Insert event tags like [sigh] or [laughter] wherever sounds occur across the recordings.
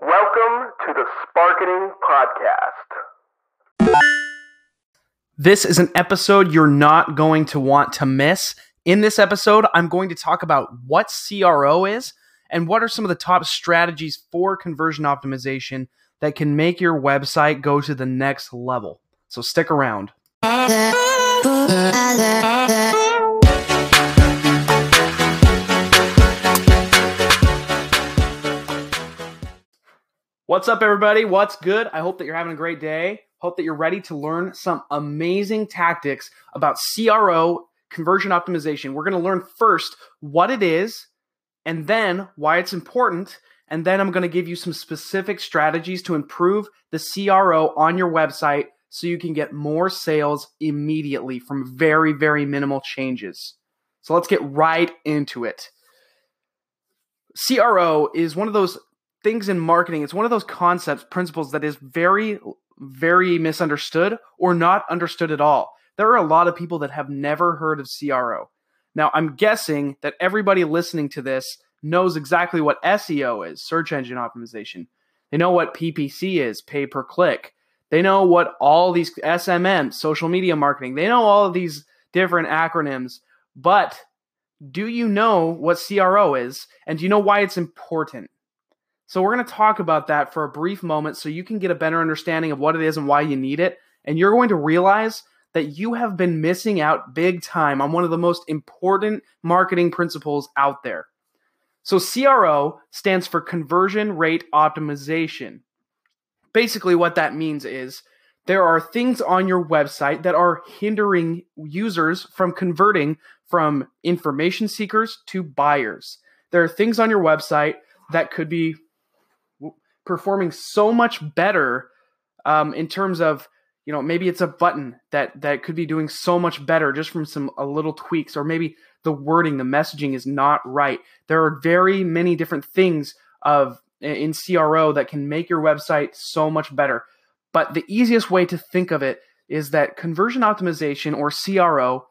Welcome to the Sparketing Podcast. This is an episode you're not going to want to miss. In this episode, I'm going to talk about what CRO is and what are some of the top strategies for conversion optimization that can make your website go to the next level. So stick around. [laughs] What's up, everybody? What's good? I hope that you're having a great day. Hope that you're ready to learn some amazing tactics about CRO conversion optimization. We're going to learn first what it is, and then why it's important. And then I'm going to give you some specific strategies to improve the CRO on your website so you can get more sales immediately from very, very minimal changes. So let's get right into it. CRO is one of those things in marketing, it's one of those concepts, principles that is very, very misunderstood or not understood at all. There are a lot of people that have never heard of CRO. Now, I'm guessing that everybody listening to this knows exactly what SEO is, search engine optimization. They know what PPC is, pay per click. They know what all these SMM, social media marketing, they know all of these different acronyms. But do you know what CRO is? And do you know why it's important? So we're going to talk about that for a brief moment so you can get a better understanding of what it is and why you need it. And you're going to realize that you have been missing out big time on one of the most important marketing principles out there. So CRO stands for conversion rate optimization. Basically, what that means is there are things on your website that are hindering users from converting from information seekers to buyers. There are things on your website that could be performing so much better um, in terms of you know maybe it's a button that that could be doing so much better just from some a little tweaks or maybe the wording the messaging is not right. There are very many different things of in CRO that can make your website so much better. But the easiest way to think of it is that conversion optimization or CRO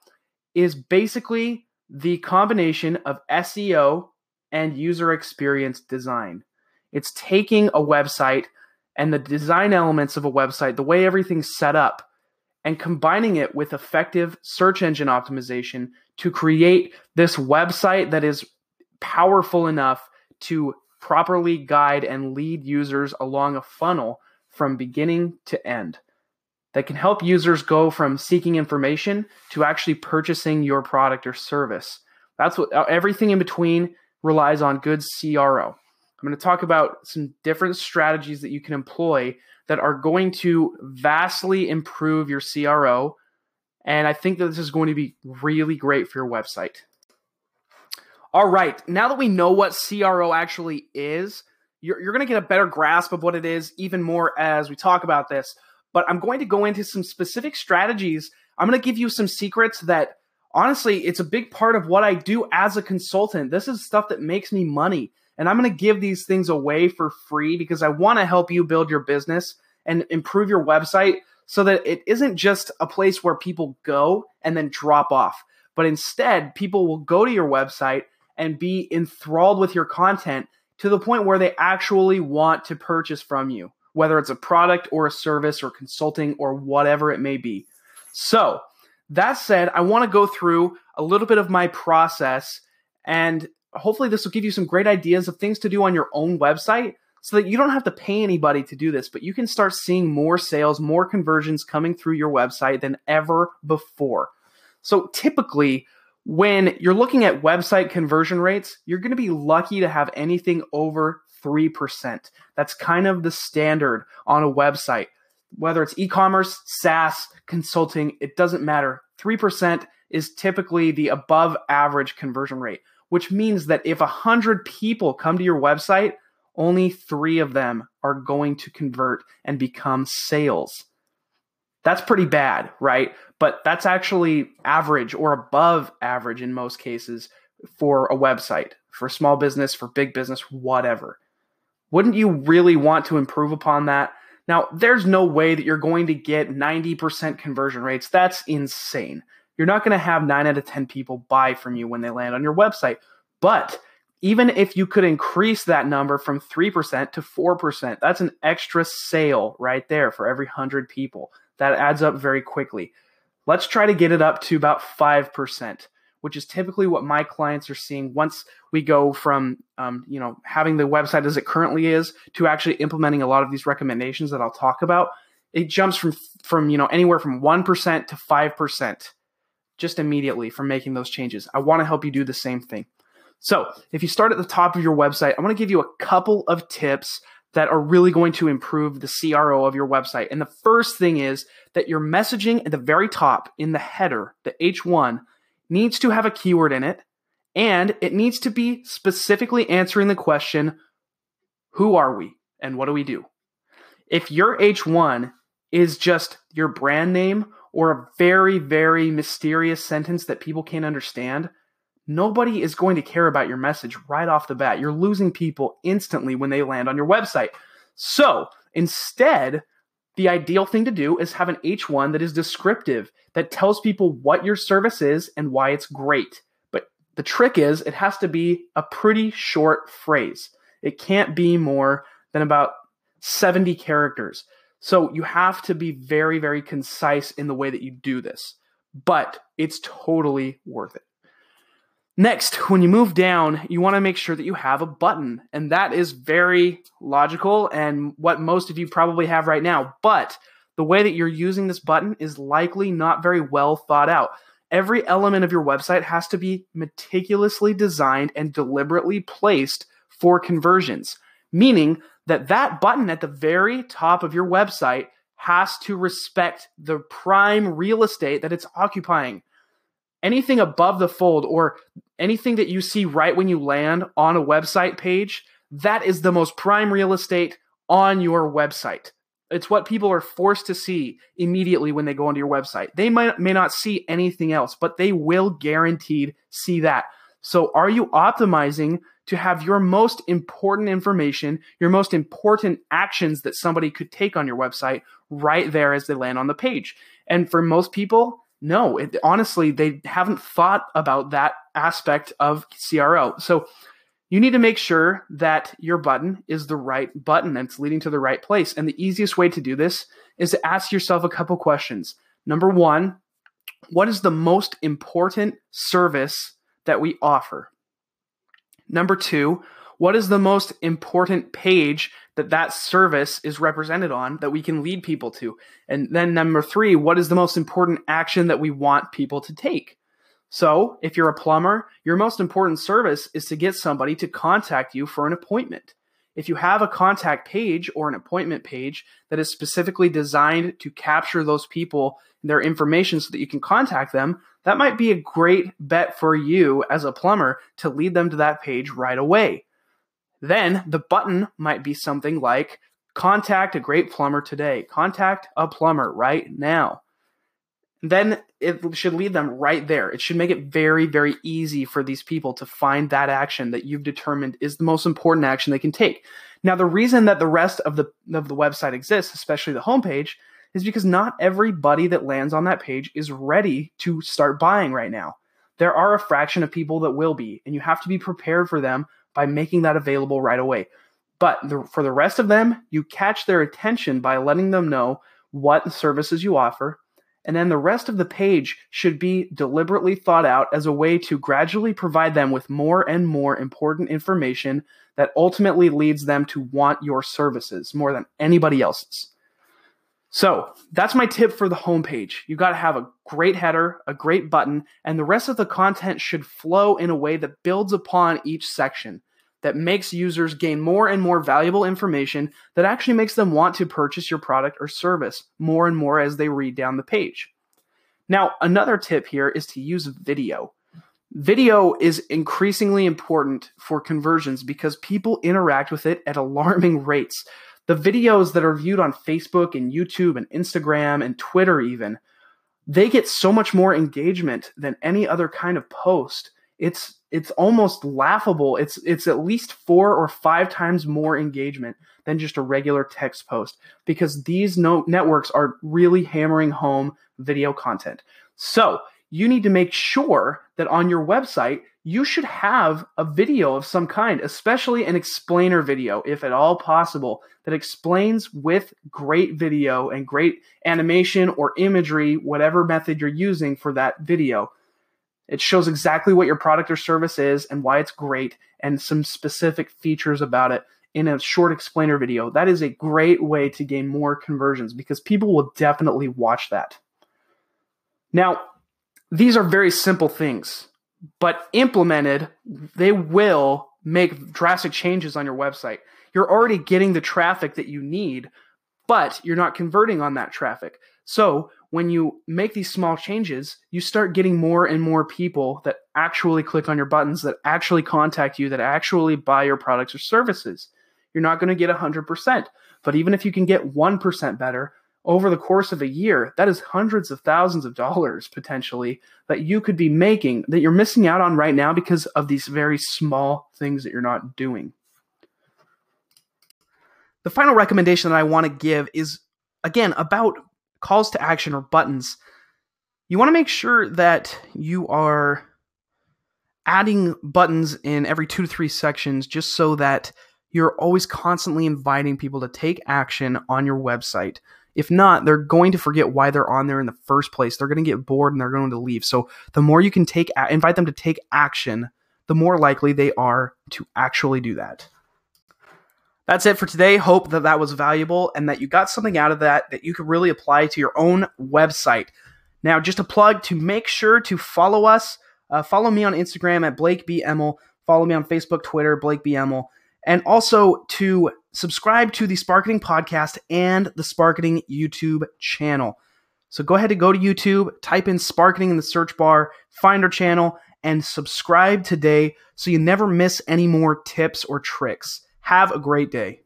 is basically the combination of SEO and user experience design it's taking a website and the design elements of a website, the way everything's set up, and combining it with effective search engine optimization to create this website that is powerful enough to properly guide and lead users along a funnel from beginning to end that can help users go from seeking information to actually purchasing your product or service. That's what uh, everything in between relies on good CRO. I'm going to talk about some different strategies that you can employ that are going to vastly improve your CRO. And I think that this is going to be really great for your website. All right, now that we know what CRO actually is, you're, you're going to get a better grasp of what it is even more as we talk about this. But I'm going to go into some specific strategies. I'm going to give you some secrets that honestly, it's a big part of what I do as a consultant. This is stuff that makes me money. And I'm going to give these things away for free because I want to help you build your business and improve your website so that it isn't just a place where people go and then drop off, but instead people will go to your website and be enthralled with your content to the point where they actually want to purchase from you, whether it's a product or a service or consulting or whatever it may be. So, that said, I want to go through a little bit of my process and hopefully this will give you some great ideas of things to do on your own website so that you don't have to pay anybody to do this, but you can start seeing more sales, more conversions coming through your website than ever before. So typically, when you're looking at website conversion rates, you're going to be lucky to have anything over 3%. That's kind of the standard on a website. Whether it's e commerce, SaaS, consulting, it doesn't matter. 3% is typically the above average conversion rate which means that if 100 people come to your website, only three of them are going to convert and become sales. That's pretty bad, right? But that's actually average or above average in most cases for a website, for small business, for big business, whatever. Wouldn't you really want to improve upon that? Now, there's no way that you're going to get 90% conversion rates. That's insane. You're not going to have nine out of 10 people buy from you when they land on your website. But even if you could increase that number from 3% to 4%, that's an extra sale right there for every 100 people. That adds up very quickly. Let's try to get it up to about 5%, which is typically what my clients are seeing once we go from um, you know having the website as it currently is to actually implementing a lot of these recommendations that I'll talk about. It jumps from from you know anywhere from 1% to 5% just immediately from making those changes. I want to help you do the same thing. So, if you start at the top of your website, I want to give you a couple of tips that are really going to improve the CRO of your website. And the first thing is that your messaging at the very top in the header, the H1, needs to have a keyword in it and it needs to be specifically answering the question who are we and what do we do? If your H1 is just your brand name or a very, very mysterious sentence that people can't understand, nobody is going to care about your message right off the bat. You're losing people instantly when they land on your website. So instead, the ideal thing to do is have an H1 that is descriptive, that tells people what your service is and why it's great. But the trick is, it has to be a pretty short phrase. It can't be more than about 70 characters. So you have to be very, very concise in the way that you do this. But it's totally worth it. Next, [laughs] when you move down, you want to make sure that you have a button. And that is very logical and what most of you probably have right now. But the way that you're using this button is likely not very well thought out. Every element of your website has to be meticulously designed and deliberately placed for conversions, meaning that that button at the very top of your website has to respect the prime real estate that it's occupying anything above the fold or anything that you see right when you land on a website page, that is the most prime real estate on your website. It's what people are forced to see immediately when they go onto your website. They might may not see anything else, but they will guaranteed see that. So are you optimizing to have your most important information, your most important actions that somebody could take on your website right there as they land on the page? And for most people, no, it, honestly, they haven't thought about that aspect of CRO. So you need to make sure that your button is the right button and it's leading to the right place. And the easiest way to do this is to ask yourself a couple questions. Number one, what is the most important service that we offer? Number two, what is the most important page that that service is represented on that we can lead people to? And then number three, what is the most important action that we want people to take? So, if you're a plumber, your most important service is to get somebody to contact you for an appointment. If you have a contact page or an appointment page that is specifically designed to capture those people, their information so that you can contact them, that might be a great bet for you as a plumber to lead them to that page right away. Then the button might be something like contact a great plumber today, contact a plumber right now. Then it should lead them right there. It should make it very, very easy for these people to find that action that you've determined is the most important action they can take. Now, the reason that the rest of the of the website exists, especially the homepage, is because not everybody that lands on that page is ready to start buying right now. There are a fraction of people that will be, and you have to be prepared for them by making that available right away. But the, for the rest of them, you catch their attention by letting them know what services you offer. And then the rest of the page should be deliberately thought out as a way to gradually provide them with more and more important information that ultimately leads them to want your services more than anybody else's. So that's my tip for the homepage. You got to have a great header, a great button, and the rest of the content should flow in a way that builds upon each section that makes users gain more and more valuable information that actually makes them want to purchase your product or service more and more as they read down the page. Now, another tip here is to use video. Video is increasingly important for conversions because people interact with it at alarming rates. The videos that are viewed on Facebook and YouTube and Instagram and Twitter, even, they get so much more engagement than any other kind of post. It's it's almost laughable. It's it's at least four or five times more engagement than just a regular text post because these no- networks are really hammering home video content. So you need to make sure that on your website you should have a video of some kind, especially an explainer video, if at all possible, that explains with great video and great animation or imagery, whatever method you're using for that video. It shows exactly what your product or service is and why it's great and some specific features about it in a short explainer video. That is a great way to gain more conversions because people will definitely watch that. Now, these are very simple things, but implemented, they will make drastic changes on your website. You're already getting the traffic that you need, but you're not converting on that traffic. So, when you make these small changes, you start getting more and more people that actually click on your buttons, that actually contact you, that actually buy your products or services. You're not going to get 100%, but even if you can get 1% better, over the course of a year, that is hundreds of thousands of dollars potentially that you could be making that you're missing out on right now because of these very small things that you're not doing. The final recommendation that I want to give is again about calls to action or buttons. You want to make sure that you are adding buttons in every two to three sections just so that you're always constantly inviting people to take action on your website. If not, they're going to forget why they're on there in the first place. They're going to get bored and they're going to leave. So the more you can take invite them to take action, the more likely they are to actually do that. That's it for today. Hope that that was valuable and that you got something out of that that you could really apply to your own website. Now, just a plug to make sure to follow us. Uh, follow me on Instagram at Blake B. Emal. Follow me on Facebook, Twitter, Blake B. Emal and also to subscribe to the Sparketing podcast and the Sparketing YouTube channel. So go ahead and go to YouTube, type in Sparketing in the search bar, find our channel, and subscribe today so you never miss any more tips or tricks. Have a great day.